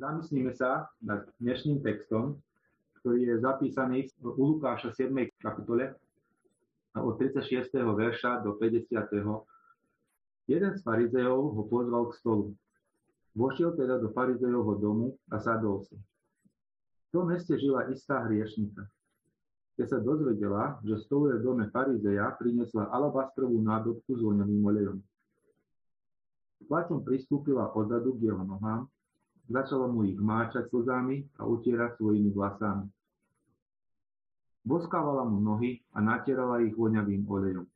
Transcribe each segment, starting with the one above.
Zamyslíme sa nad dnešným textom, ktorý je zapísaný u Lukáša 7. kapitole od 36. verša do 50. Jeden z farizejov ho pozval k stolu. Vošiel teda do farizejovho domu a sadol si. V tom meste žila istá hriešnica. Keď sa dozvedela, že stoluje v dome farizeja, priniesla alabastrovú nádobku s voňavým olejom. Plačom pristúpila odzadu k jeho nohám Začala mu ich máčať slzami a utierať svojimi vlasami. Boskávala mu nohy a natierala ich voňavým olejom.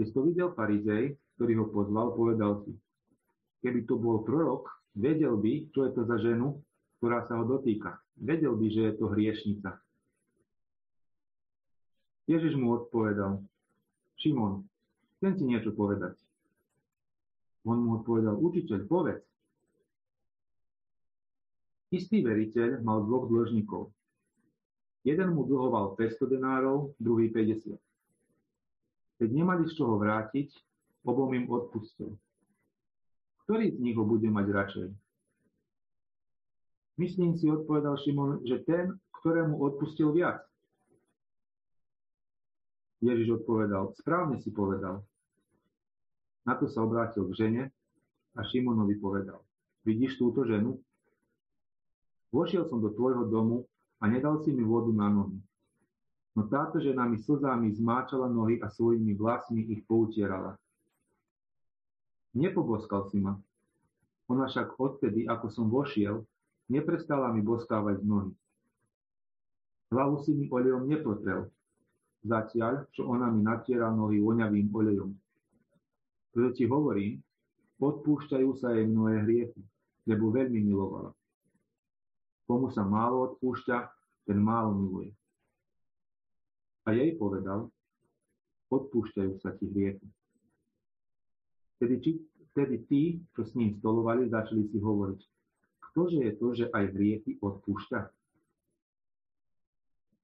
Keď to videl farizej, ktorý ho pozval, povedal si, keby to bol prorok, vedel by, čo je to za ženu, ktorá sa ho dotýka. Vedel by, že je to hriešnica. Ježiš mu odpovedal, Šimon, chcem ti niečo povedať. On mu odpovedal, učiteľ, povedz. Istý veriteľ mal dvoch dlžníkov. Jeden mu dlhoval 500 denárov, druhý 50. Keď nemali z čoho vrátiť, obom im odpustil. Ktorý z nich ho bude mať radšej? Myslím si, odpovedal Šimon, že ten, ktorému odpustil viac. Ježiš odpovedal, správne si povedal. Na to sa obrátil k žene a Šimonovi povedal, vidíš túto ženu? Vošiel som do tvojho domu a nedal si mi vodu na nohy. No táto žena mi slzami zmáčala nohy a svojimi vlasmi ich poutierala. Nepoboskal si ma. Ona však odtedy, ako som vošiel, neprestala mi boskávať nohy. Hlavu si mi olejom nepotrel, zatiaľ, čo ona mi natiera nohy voňavým olejom. Preto ti hovorím, odpúšťajú sa jej mnohé hriechy, lebo veľmi milovala. Komu sa málo odpúšťa, ten málo miluje. A jej povedal, odpúšťajú sa ti hriechy. Vtedy, či, vtedy tí, čo s ním stolovali, začali si hovoriť, ktože je to, že aj hriechy odpúšťa?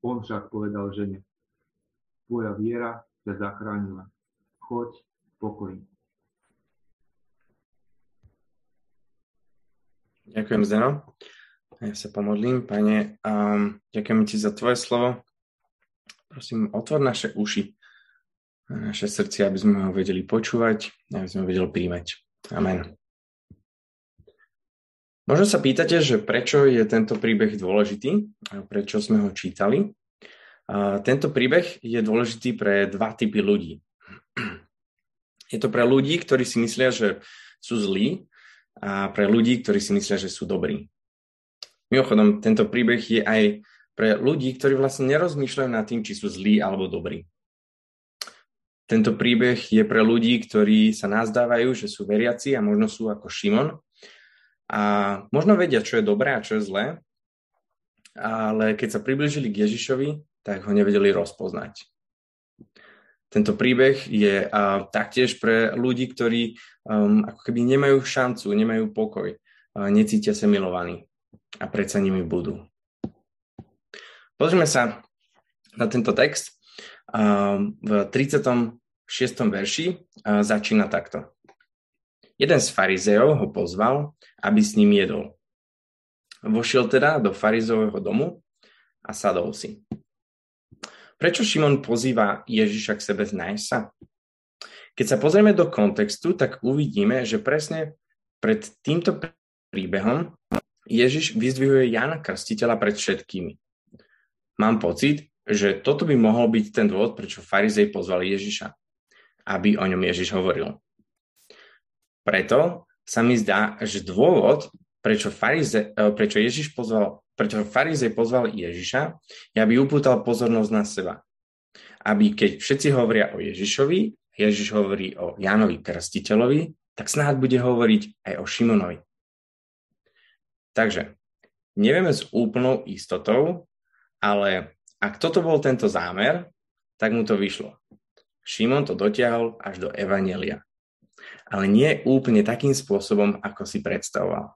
On však povedal žene, tvoja viera ťa zachránila. Choď pokoj. Ďakujem, Zdeno. Ja sa pomodlím, Pane, a ďakujem Ti za Tvoje slovo. Prosím, otvor naše uši, naše srdcia, aby sme ho vedeli počúvať, aby sme ho vedeli príjmať. Amen. Možno sa pýtate, že prečo je tento príbeh dôležitý, a prečo sme ho čítali. A tento príbeh je dôležitý pre dva typy ľudí. Je to pre ľudí, ktorí si myslia, že sú zlí a pre ľudí, ktorí si myslia, že sú dobrí. Mimochodom, tento príbeh je aj pre ľudí, ktorí vlastne nerozmýšľajú nad tým, či sú zlí alebo dobrí. Tento príbeh je pre ľudí, ktorí sa nazdávajú, že sú veriaci a možno sú ako Šimon a možno vedia, čo je dobré a čo je zlé, ale keď sa približili k Ježišovi, tak ho nevedeli rozpoznať. Tento príbeh je uh, taktiež pre ľudí, ktorí um, ako keby nemajú šancu, nemajú pokoj, uh, necítia sa milovaní a predsa nimi budú. Pozrime sa na tento text. V 36. verši začína takto. Jeden z farizeov ho pozval, aby s ním jedol. Vošiel teda do farizového domu a sadol si. Prečo Šimon pozýva Ježiša k sebe znájsť sa? Keď sa pozrieme do kontextu, tak uvidíme, že presne pred týmto príbehom Ježiš vyzdvihuje Jana Krstiteľa pred všetkými. Mám pocit, že toto by mohol byť ten dôvod, prečo farizej pozval Ježiša, aby o ňom Ježiš hovoril. Preto sa mi zdá, že dôvod, prečo, farize, e, prečo, Ježiš pozval, prečo farizej pozval Ježiša, je, aby upútal pozornosť na seba. Aby keď všetci hovoria o Ježišovi, Ježiš hovorí o Jánovi Krstiteľovi, tak snáď bude hovoriť aj o Šimonovi. Takže nevieme s úplnou istotou, ale ak toto bol tento zámer, tak mu to vyšlo. Šimon to dotiahol až do Evanelia. Ale nie úplne takým spôsobom, ako si predstavoval.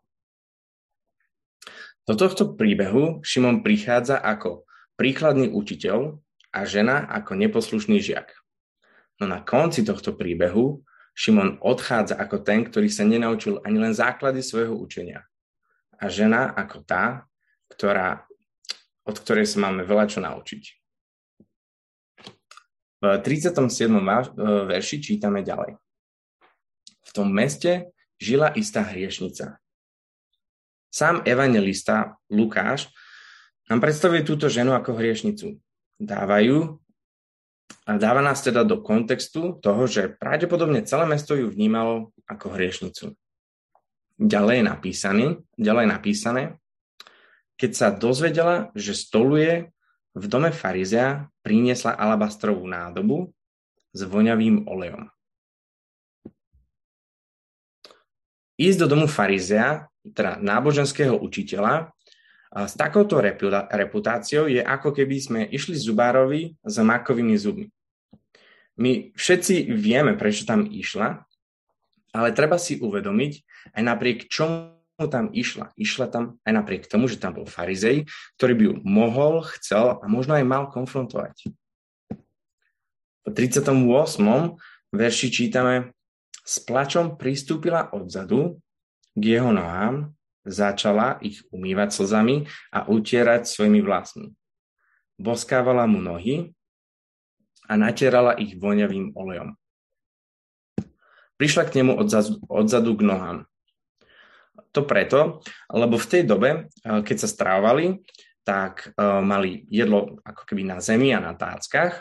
Do tohto príbehu Šimon prichádza ako príkladný učiteľ a žena ako neposlušný žiak. No na konci tohto príbehu Šimon odchádza ako ten, ktorý sa nenaučil ani len základy svojho učenia a žena ako tá, ktorá, od ktorej sa máme veľa čo naučiť. V 37. verši čítame ďalej. V tom meste žila istá hriešnica. Sám evangelista Lukáš nám predstavuje túto ženu ako hriešnicu. Dávajú a dáva nás teda do kontextu toho, že pravdepodobne celé mesto ju vnímalo ako hriešnicu. Ďalej napísané, ďalej napísané, keď sa dozvedela, že stoluje v dome farizea, priniesla alabastrovú nádobu s voňavým olejom. Ísť do domu farizea, teda náboženského učiteľa, s takouto reputáciou je ako keby sme išli zubárovi s makovými zubmi. My všetci vieme, prečo tam išla, ale treba si uvedomiť, aj napriek čomu tam išla. Išla tam aj napriek tomu, že tam bol farizej, ktorý by ju mohol, chcel a možno aj mal konfrontovať. V 38. verši čítame, s plačom pristúpila odzadu k jeho nohám Začala ich umývať slzami a utierať svojimi vlasmi. Boskávala mu nohy a natierala ich voňavým olejom. Prišla k nemu odzadu, odzadu k nohám. To preto, lebo v tej dobe, eh, keď sa strávali, tak uh, mali jedlo ako keby na zemi a na táckach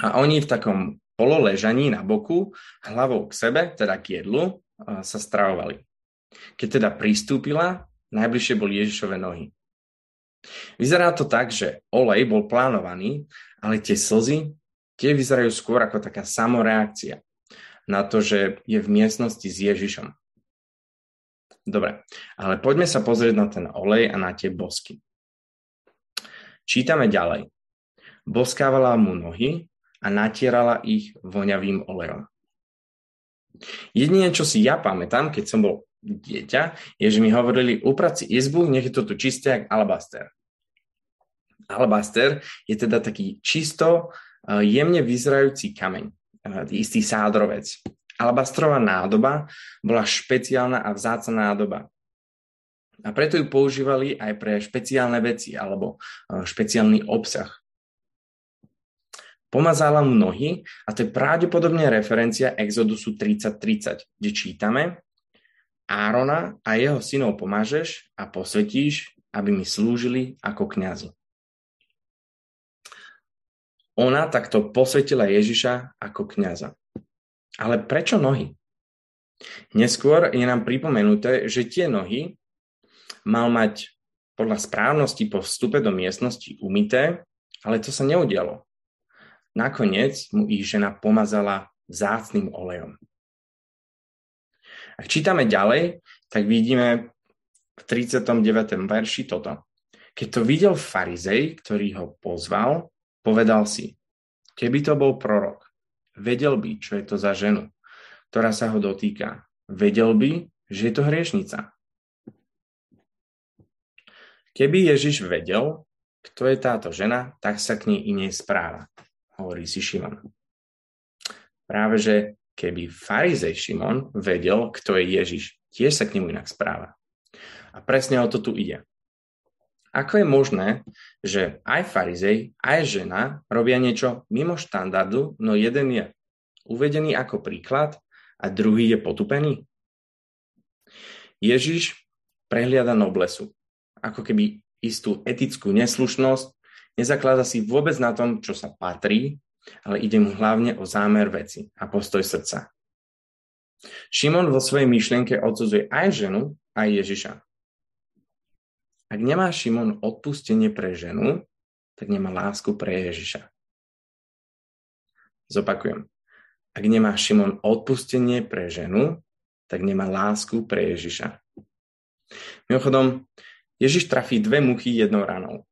a oni v takom pololežaní na boku, hlavou k sebe, teda k jedlu, uh, sa stravovali. Keď teda pristúpila, najbližšie boli Ježišove nohy. Vyzerá to tak, že olej bol plánovaný, ale tie slzy, tie vyzerajú skôr ako taká samoreakcia na to, že je v miestnosti s Ježišom. Dobre, ale poďme sa pozrieť na ten olej a na tie bosky. Čítame ďalej. Boskávala mu nohy a natierala ich voňavým olejom. Jedine, čo si ja pamätám, keď som bol dieťa, je, že mi hovorili, upraci izbu, nech je to tu čisté, jak alabaster. Alabaster je teda taký čisto, eh, jemne vyzerajúci kameň, istý sádrovec. Alabastrová nádoba bola špeciálna a vzácna nádoba. A preto ju používali aj pre špeciálne veci alebo eh, špeciálny obsah. Pomazala mu nohy a to je pravdepodobne referencia Exodusu 30.30, kde čítame, Árona a jeho synov pomážeš a posvetíš, aby mi slúžili ako kňazi. Ona takto posvetila Ježiša ako kňaza. Ale prečo nohy? Neskôr je nám pripomenuté, že tie nohy mal mať podľa správnosti po vstupe do miestnosti umité, ale to sa neudialo. Nakoniec mu ich žena pomazala zácným olejom. Ak čítame ďalej, tak vidíme v 39. verši toto. Keď to videl farizej, ktorý ho pozval, povedal si, keby to bol prorok, vedel by, čo je to za ženu, ktorá sa ho dotýka. Vedel by, že je to hriešnica. Keby Ježiš vedel, kto je táto žena, tak sa k nej inej správa, hovorí si Šimon. Práve, že keby farizej Šimon vedel, kto je Ježiš, tiež sa k nemu inak správa. A presne o to tu ide. Ako je možné, že aj farizej, aj žena robia niečo mimo štandardu, no jeden je uvedený ako príklad a druhý je potupený? Ježiš prehliada noblesu, ako keby istú etickú neslušnosť, nezaklada si vôbec na tom, čo sa patrí, ale ide mu hlavne o zámer veci a postoj srdca. Šimon vo svojej myšlienke odsudzuje aj ženu, aj Ježiša. Ak nemá Šimon odpustenie pre ženu, tak nemá lásku pre Ježiša. Zopakujem. Ak nemá Šimon odpustenie pre ženu, tak nemá lásku pre Ježiša. Mimochodom, Ježiš trafí dve muchy jednou ranou.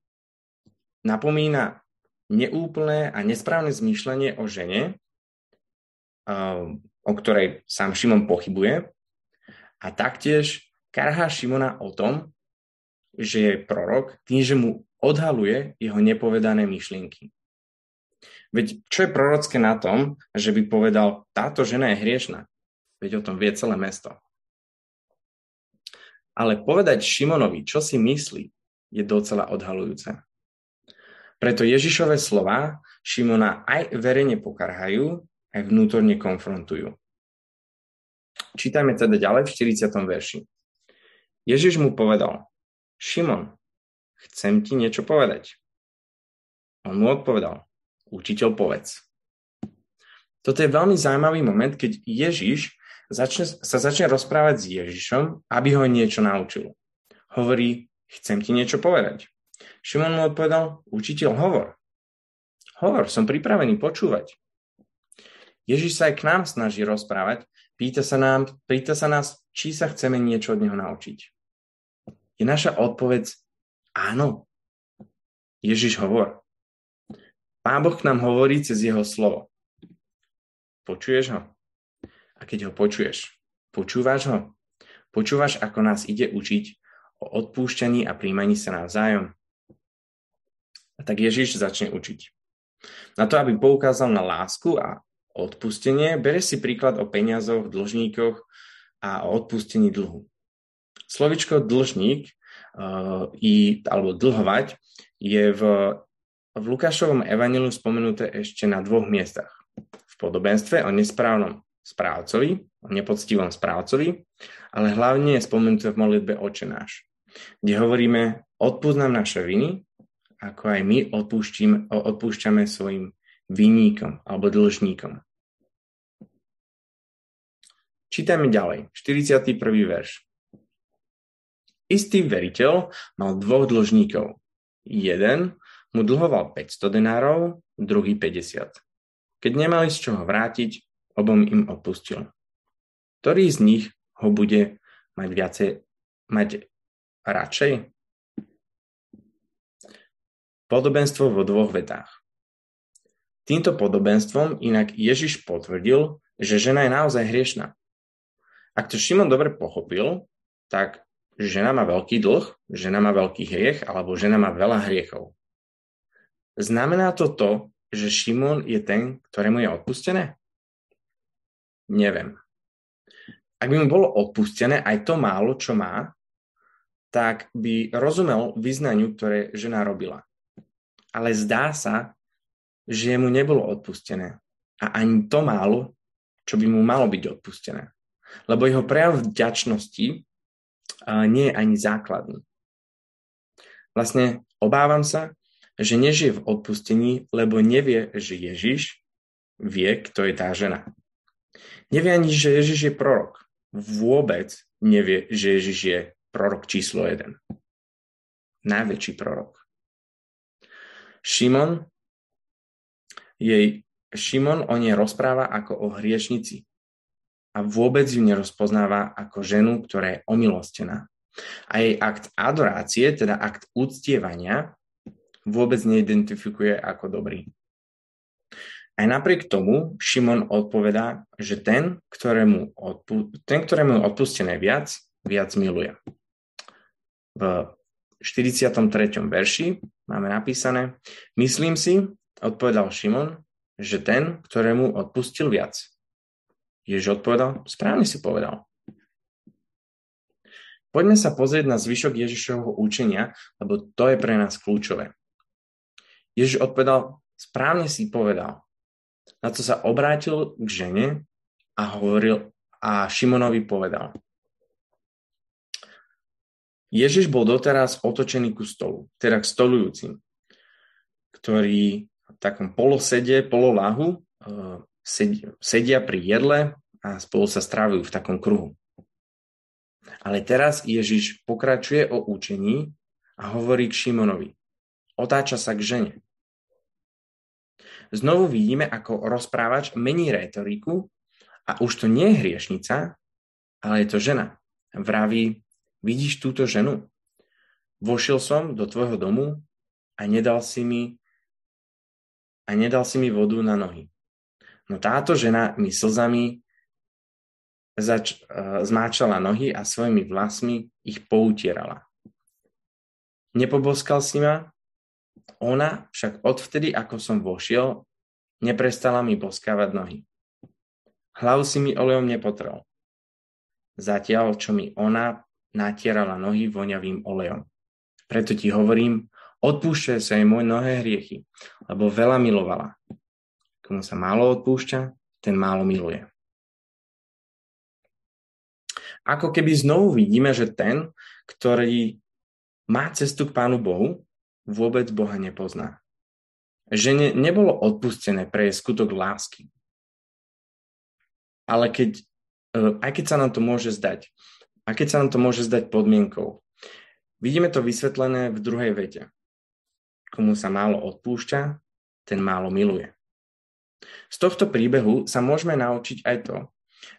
Napomína neúplné a nesprávne zmýšľanie o žene, o ktorej sám Šimon pochybuje, a taktiež karhá Šimona o tom, že je prorok, tým, že mu odhaluje jeho nepovedané myšlienky. Veď čo je prorocké na tom, že by povedal, táto žena je hriešna? Veď o tom vie celé mesto. Ale povedať Šimonovi, čo si myslí, je docela odhalujúce. Preto Ježišové slova Šimona aj verejne pokarhajú, aj vnútorne konfrontujú. Čítajme teda ďalej v 40. verši. Ježiš mu povedal, Šimon, chcem ti niečo povedať. On mu odpovedal, učiteľ povedz. Toto je veľmi zaujímavý moment, keď Ježiš začne, sa začne rozprávať s Ježišom, aby ho niečo naučil. Hovorí, chcem ti niečo povedať. Šimon mu odpovedal, učiteľ, hovor. Hovor, som pripravený počúvať. Ježiš sa aj k nám snaží rozprávať, pýta sa, nám, pýta sa nás, či sa chceme niečo od neho naučiť. Je naša odpoveď áno. Ježiš hovor. Pán Boh k nám hovorí cez jeho slovo. Počuješ ho? A keď ho počuješ, počúvaš ho? Počúvaš, ako nás ide učiť o odpúšťaní a príjmaní sa navzájom? A tak Ježiš začne učiť. Na to, aby poukázal na lásku a odpustenie, bere si príklad o peniazoch, dlžníkoch a o odpustení dlhu. Slovičko dlžník uh, i, alebo dlhovať je v, v Lukášovom evaníliu spomenuté ešte na dvoch miestach v podobenstve o nesprávnom správcovi, o nepoctivom správcovi, ale hlavne je spomenuté v modlitbe Oče náš, kde hovoríme, odpúsť nám naše viny, ako aj my odpúšťame svojim vinníkom alebo dlžníkom. Čítajme ďalej, 41. verš. Istý veriteľ mal dvoch dlžníkov. Jeden mu dlhoval 500 denárov, druhý 50. Keď nemali z čoho vrátiť, obom im odpustil. Ktorý z nich ho bude mať viacej, mať radšej? Podobenstvo vo dvoch vetách. Týmto podobenstvom inak Ježiš potvrdil, že žena je naozaj hriešná. Ak to Šimon dobre pochopil, tak žena má veľký dlh, žena má veľký hriech alebo žena má veľa hriechov. Znamená to to, že Šimon je ten, ktorému je odpustené? Neviem. Ak by mu bolo odpustené aj to málo, čo má, tak by rozumel vyznaniu, ktoré žena robila. Ale zdá sa, že mu nebolo odpustené. A ani to málo, čo by mu malo byť odpustené. Lebo jeho prejav vďačnosti nie je ani základný. Vlastne obávam sa, že nežije v odpustení, lebo nevie, že Ježiš vie, kto je tá žena. Nevie ani, že Ježiš je prorok. Vôbec nevie, že Ježiš je prorok číslo 1. Najväčší prorok. Šimon, jej, Šimon o nej rozpráva ako o hriešnici a vôbec ju nerozpoznáva ako ženu, ktorá je omilostená. A jej akt adorácie, teda akt úctievania, vôbec neidentifikuje ako dobrý. Aj napriek tomu Šimon odpovedá, že ten, ktorému, odpu- ten, ktorému odpustené viac, viac miluje. V 43. verši máme napísané, myslím si, odpovedal Šimon, že ten, ktorému odpustil viac. Ježiš odpovedal, správne si povedal. Poďme sa pozrieť na zvyšok Ježišovho učenia, lebo to je pre nás kľúčové. Ježiš odpovedal, správne si povedal. Na to sa obrátil k žene a hovoril a Šimonovi povedal. Ježiš bol doteraz otočený ku stolu, teda k stolujúcim, ktorí v takom polosede, pololahu sedia pri jedle a spolu sa strávajú v takom kruhu. Ale teraz Ježiš pokračuje o učení a hovorí k Šimonovi. Otáča sa k žene. Znovu vidíme, ako rozprávač mení retoriku a už to nie je hriešnica, ale je to žena. Vraví, vidíš túto ženu? Vošiel som do tvojho domu a nedal si mi a nedal si mi vodu na nohy. No táto žena mi slzami zač- uh, zmáčala nohy a svojimi vlasmi ich poutierala. Nepoboskal si ma ona však odvtedy, ako som vošiel, neprestala mi boskávať nohy. Hlavu si mi olejom nepotrel. Zatiaľ, čo mi ona natierala nohy voňavým olejom. Preto ti hovorím, odpúšťaj sa jej môj mnohé hriechy, lebo veľa milovala. Komu sa málo odpúšťa, ten málo miluje. Ako keby znovu vidíme, že ten, ktorý má cestu k Pánu Bohu, vôbec Boha nepozná. Že ne, nebolo odpustené pre skutok lásky. Ale keď, e, aj keď sa nám to môže zdať, a keď sa nám to môže zdať podmienkou, vidíme to vysvetlené v druhej vete. Komu sa málo odpúšťa, ten málo miluje. Z tohto príbehu sa môžeme naučiť aj to,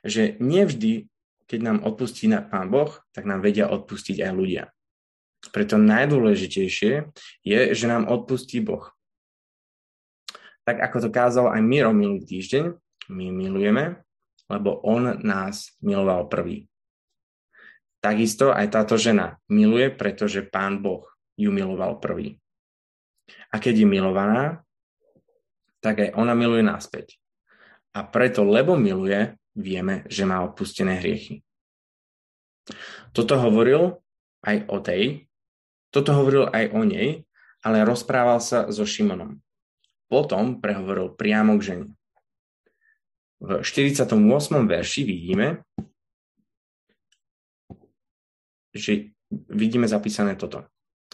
že nevždy keď nám odpustí Pán Boh, tak nám vedia odpustiť aj ľudia. Preto najdôležitejšie je, že nám odpustí Boh. Tak ako to kázal aj Miro minulý týždeň, my milujeme, lebo on nás miloval prvý. Takisto aj táto žena miluje, pretože Pán Boh ju miloval prvý. A keď je milovaná, tak aj ona miluje naspäť. A preto, lebo miluje, vieme, že má odpustené hriechy. Toto hovoril aj o tej, toto hovoril aj o nej, ale rozprával sa so Šimonom. Potom prehovoril priamo k žene. V 48. verši vidíme, že vidíme zapísané toto.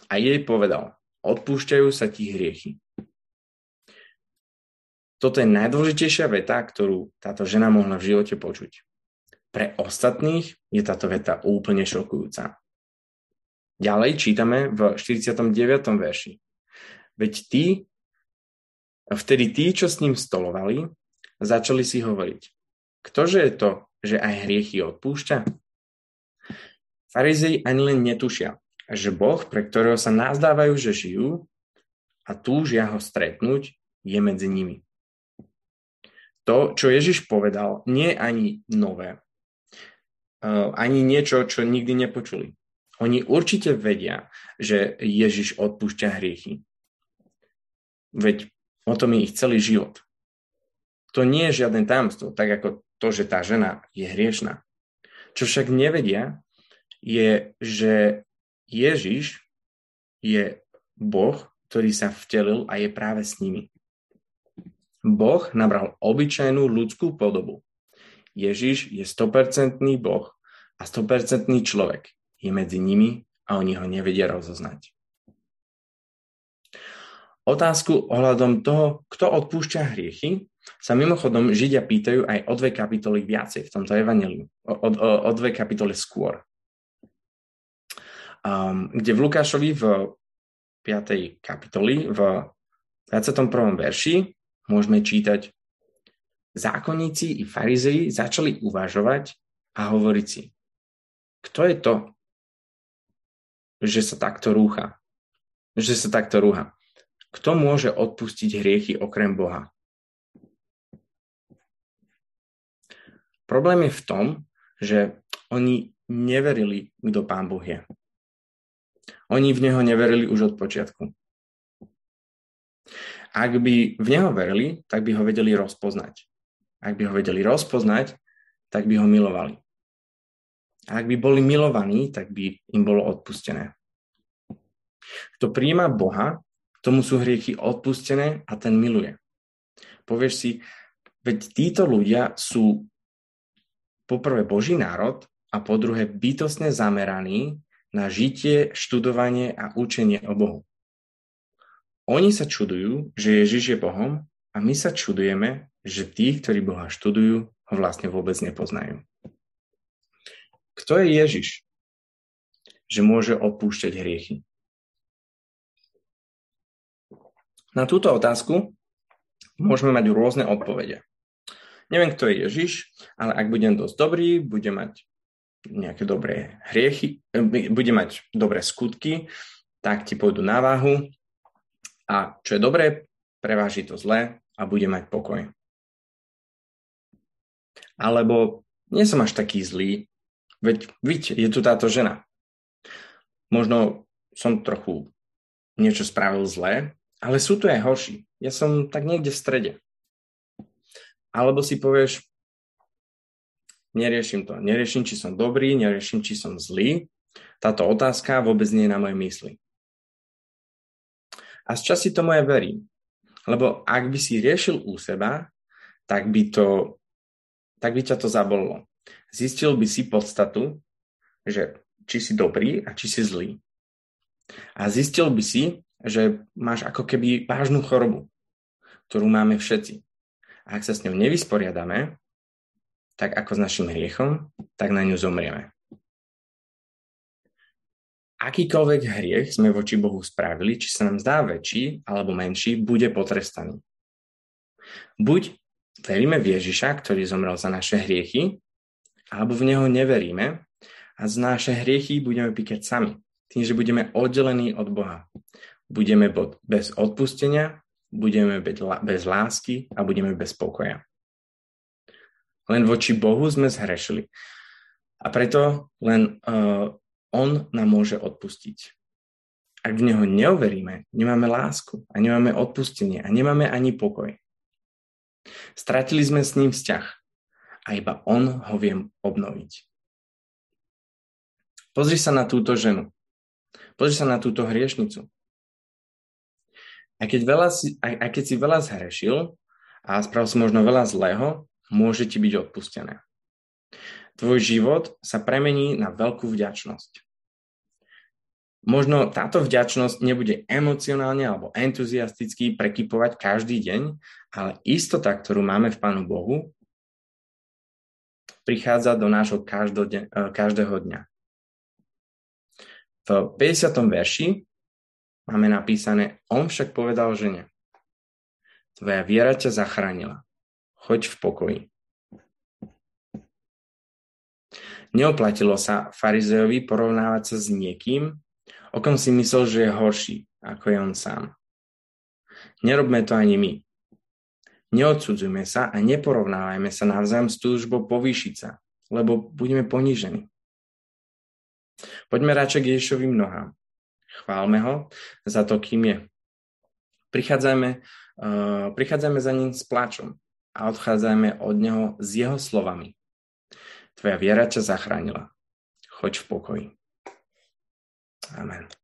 A jej povedal, odpúšťajú sa ti hriechy. Toto je najdôležitejšia veta, ktorú táto žena mohla v živote počuť. Pre ostatných je táto veta úplne šokujúca. Ďalej čítame v 49. verši. Veď tí, vtedy tí, čo s ním stolovali, začali si hovoriť, ktože je to, že aj hriechy odpúšťa? Farizei ani len netušia, že Boh, pre ktorého sa nazdávajú, že žijú a túžia ho stretnúť, je medzi nimi to, čo Ježiš povedal, nie je ani nové. Uh, ani niečo, čo nikdy nepočuli. Oni určite vedia, že Ježiš odpúšťa hriechy. Veď o tom je ich celý život. To nie je žiadne tajomstvo, tak ako to, že tá žena je hriešná. Čo však nevedia, je, že Ježiš je Boh, ktorý sa vtelil a je práve s nimi. Boh nabral obyčajnú ľudskú podobu. Ježiš je 100% Boh a 100% človek. Je medzi nimi a oni ho nevedia rozoznať. Otázku ohľadom toho, kto odpúšťa hriechy, sa mimochodom Židia pýtajú aj o dve kapitoly viacej v tomto evaneliu. O, o, o dve kapitoly skôr. Um, kde v Lukášovi v 5. kapitoli v 21. verši môžeme čítať, zákonníci i farizei začali uvažovať a hovoriť si, kto je to, že sa takto rúcha? Že sa takto rúha. Kto môže odpustiť hriechy okrem Boha? Problém je v tom, že oni neverili, kto Pán Boh je. Oni v Neho neverili už od počiatku. Ak by v neho verili, tak by ho vedeli rozpoznať. Ak by ho vedeli rozpoznať, tak by ho milovali. A ak by boli milovaní, tak by im bolo odpustené. Kto príjma Boha, tomu sú hriechy odpustené a ten miluje. Povieš si, veď títo ľudia sú poprvé Boží národ a po druhé bytostne zameraní na žitie, študovanie a učenie o Bohu. Oni sa čudujú, že Ježiš je Bohom a my sa čudujeme, že tí, ktorí Boha študujú, ho vlastne vôbec nepoznajú. Kto je Ježiš? Že môže odpúšťať hriechy. Na túto otázku môžeme mať rôzne odpovede. Neviem, kto je Ježiš, ale ak budem dosť dobrý, budem mať nejaké dobré hriechy, eh, budem mať dobré skutky, tak ti pôjdu na váhu a čo je dobré, preváži to zlé a bude mať pokoj. Alebo nie som až taký zlý, veď vidíte, je tu táto žena. Možno som trochu niečo spravil zlé, ale sú tu aj horší. Ja som tak niekde v strede. Alebo si povieš, neriešim to. Neriešim, či som dobrý, neriešim, či som zlý, táto otázka vôbec nie je na mojej mysli. A z časti tomu aj verím. Lebo ak by si riešil u seba, tak by, to, tak by ťa to zabolilo. Zistil by si podstatu, že či si dobrý a či si zlý. A zistil by si, že máš ako keby vážnu chorobu, ktorú máme všetci. A ak sa s ňou nevysporiadame, tak ako s našim hriechom, tak na ňu zomrieme. Akýkoľvek hriech sme voči Bohu spravili, či sa nám zdá väčší alebo menší, bude potrestaný. Buď veríme v Ježiša, ktorý zomrel za naše hriechy, alebo v Neho neveríme a z naše hriechy budeme píkať sami, tým, že budeme oddelení od Boha. Budeme bez odpustenia, budeme bez lásky a budeme bez pokoja. Len voči Bohu sme zhrešili. A preto len uh, on nám môže odpustiť. Ak v Neho neoveríme, nemáme lásku a nemáme odpustenie a nemáme ani pokoj. Stratili sme s ním vzťah a iba On ho vie obnoviť. Pozri sa na túto ženu. Pozri sa na túto hriešnicu. A keď, veľa si, aj, aj keď si veľa zhrešil a spravil si možno veľa zlého, môže ti byť odpustené tvoj život sa premení na veľkú vďačnosť. Možno táto vďačnosť nebude emocionálne alebo entuziasticky prekypovať každý deň, ale istota, ktorú máme v Pánu Bohu, prichádza do nášho eh, každého dňa. V 50. verši máme napísané, on však povedal žene, tvoja viera ťa zachránila, choď v pokoji. Neoplatilo sa farizejovi porovnávať sa s niekým, o kom si myslel, že je horší, ako je on sám. Nerobme to ani my. Neodsudzujme sa a neporovnávajme sa navzájom s túžbou povýšiť sa, lebo budeme ponížení. Poďme radšej k Ježišovým nohám. Chválme ho za to, kým je. Prichádzajme, uh, prichádzajme za ním s pláčom a odchádzajme od neho s jeho slovami. Tvoja viera ťa zachránila. Choď v pokoji. Amen.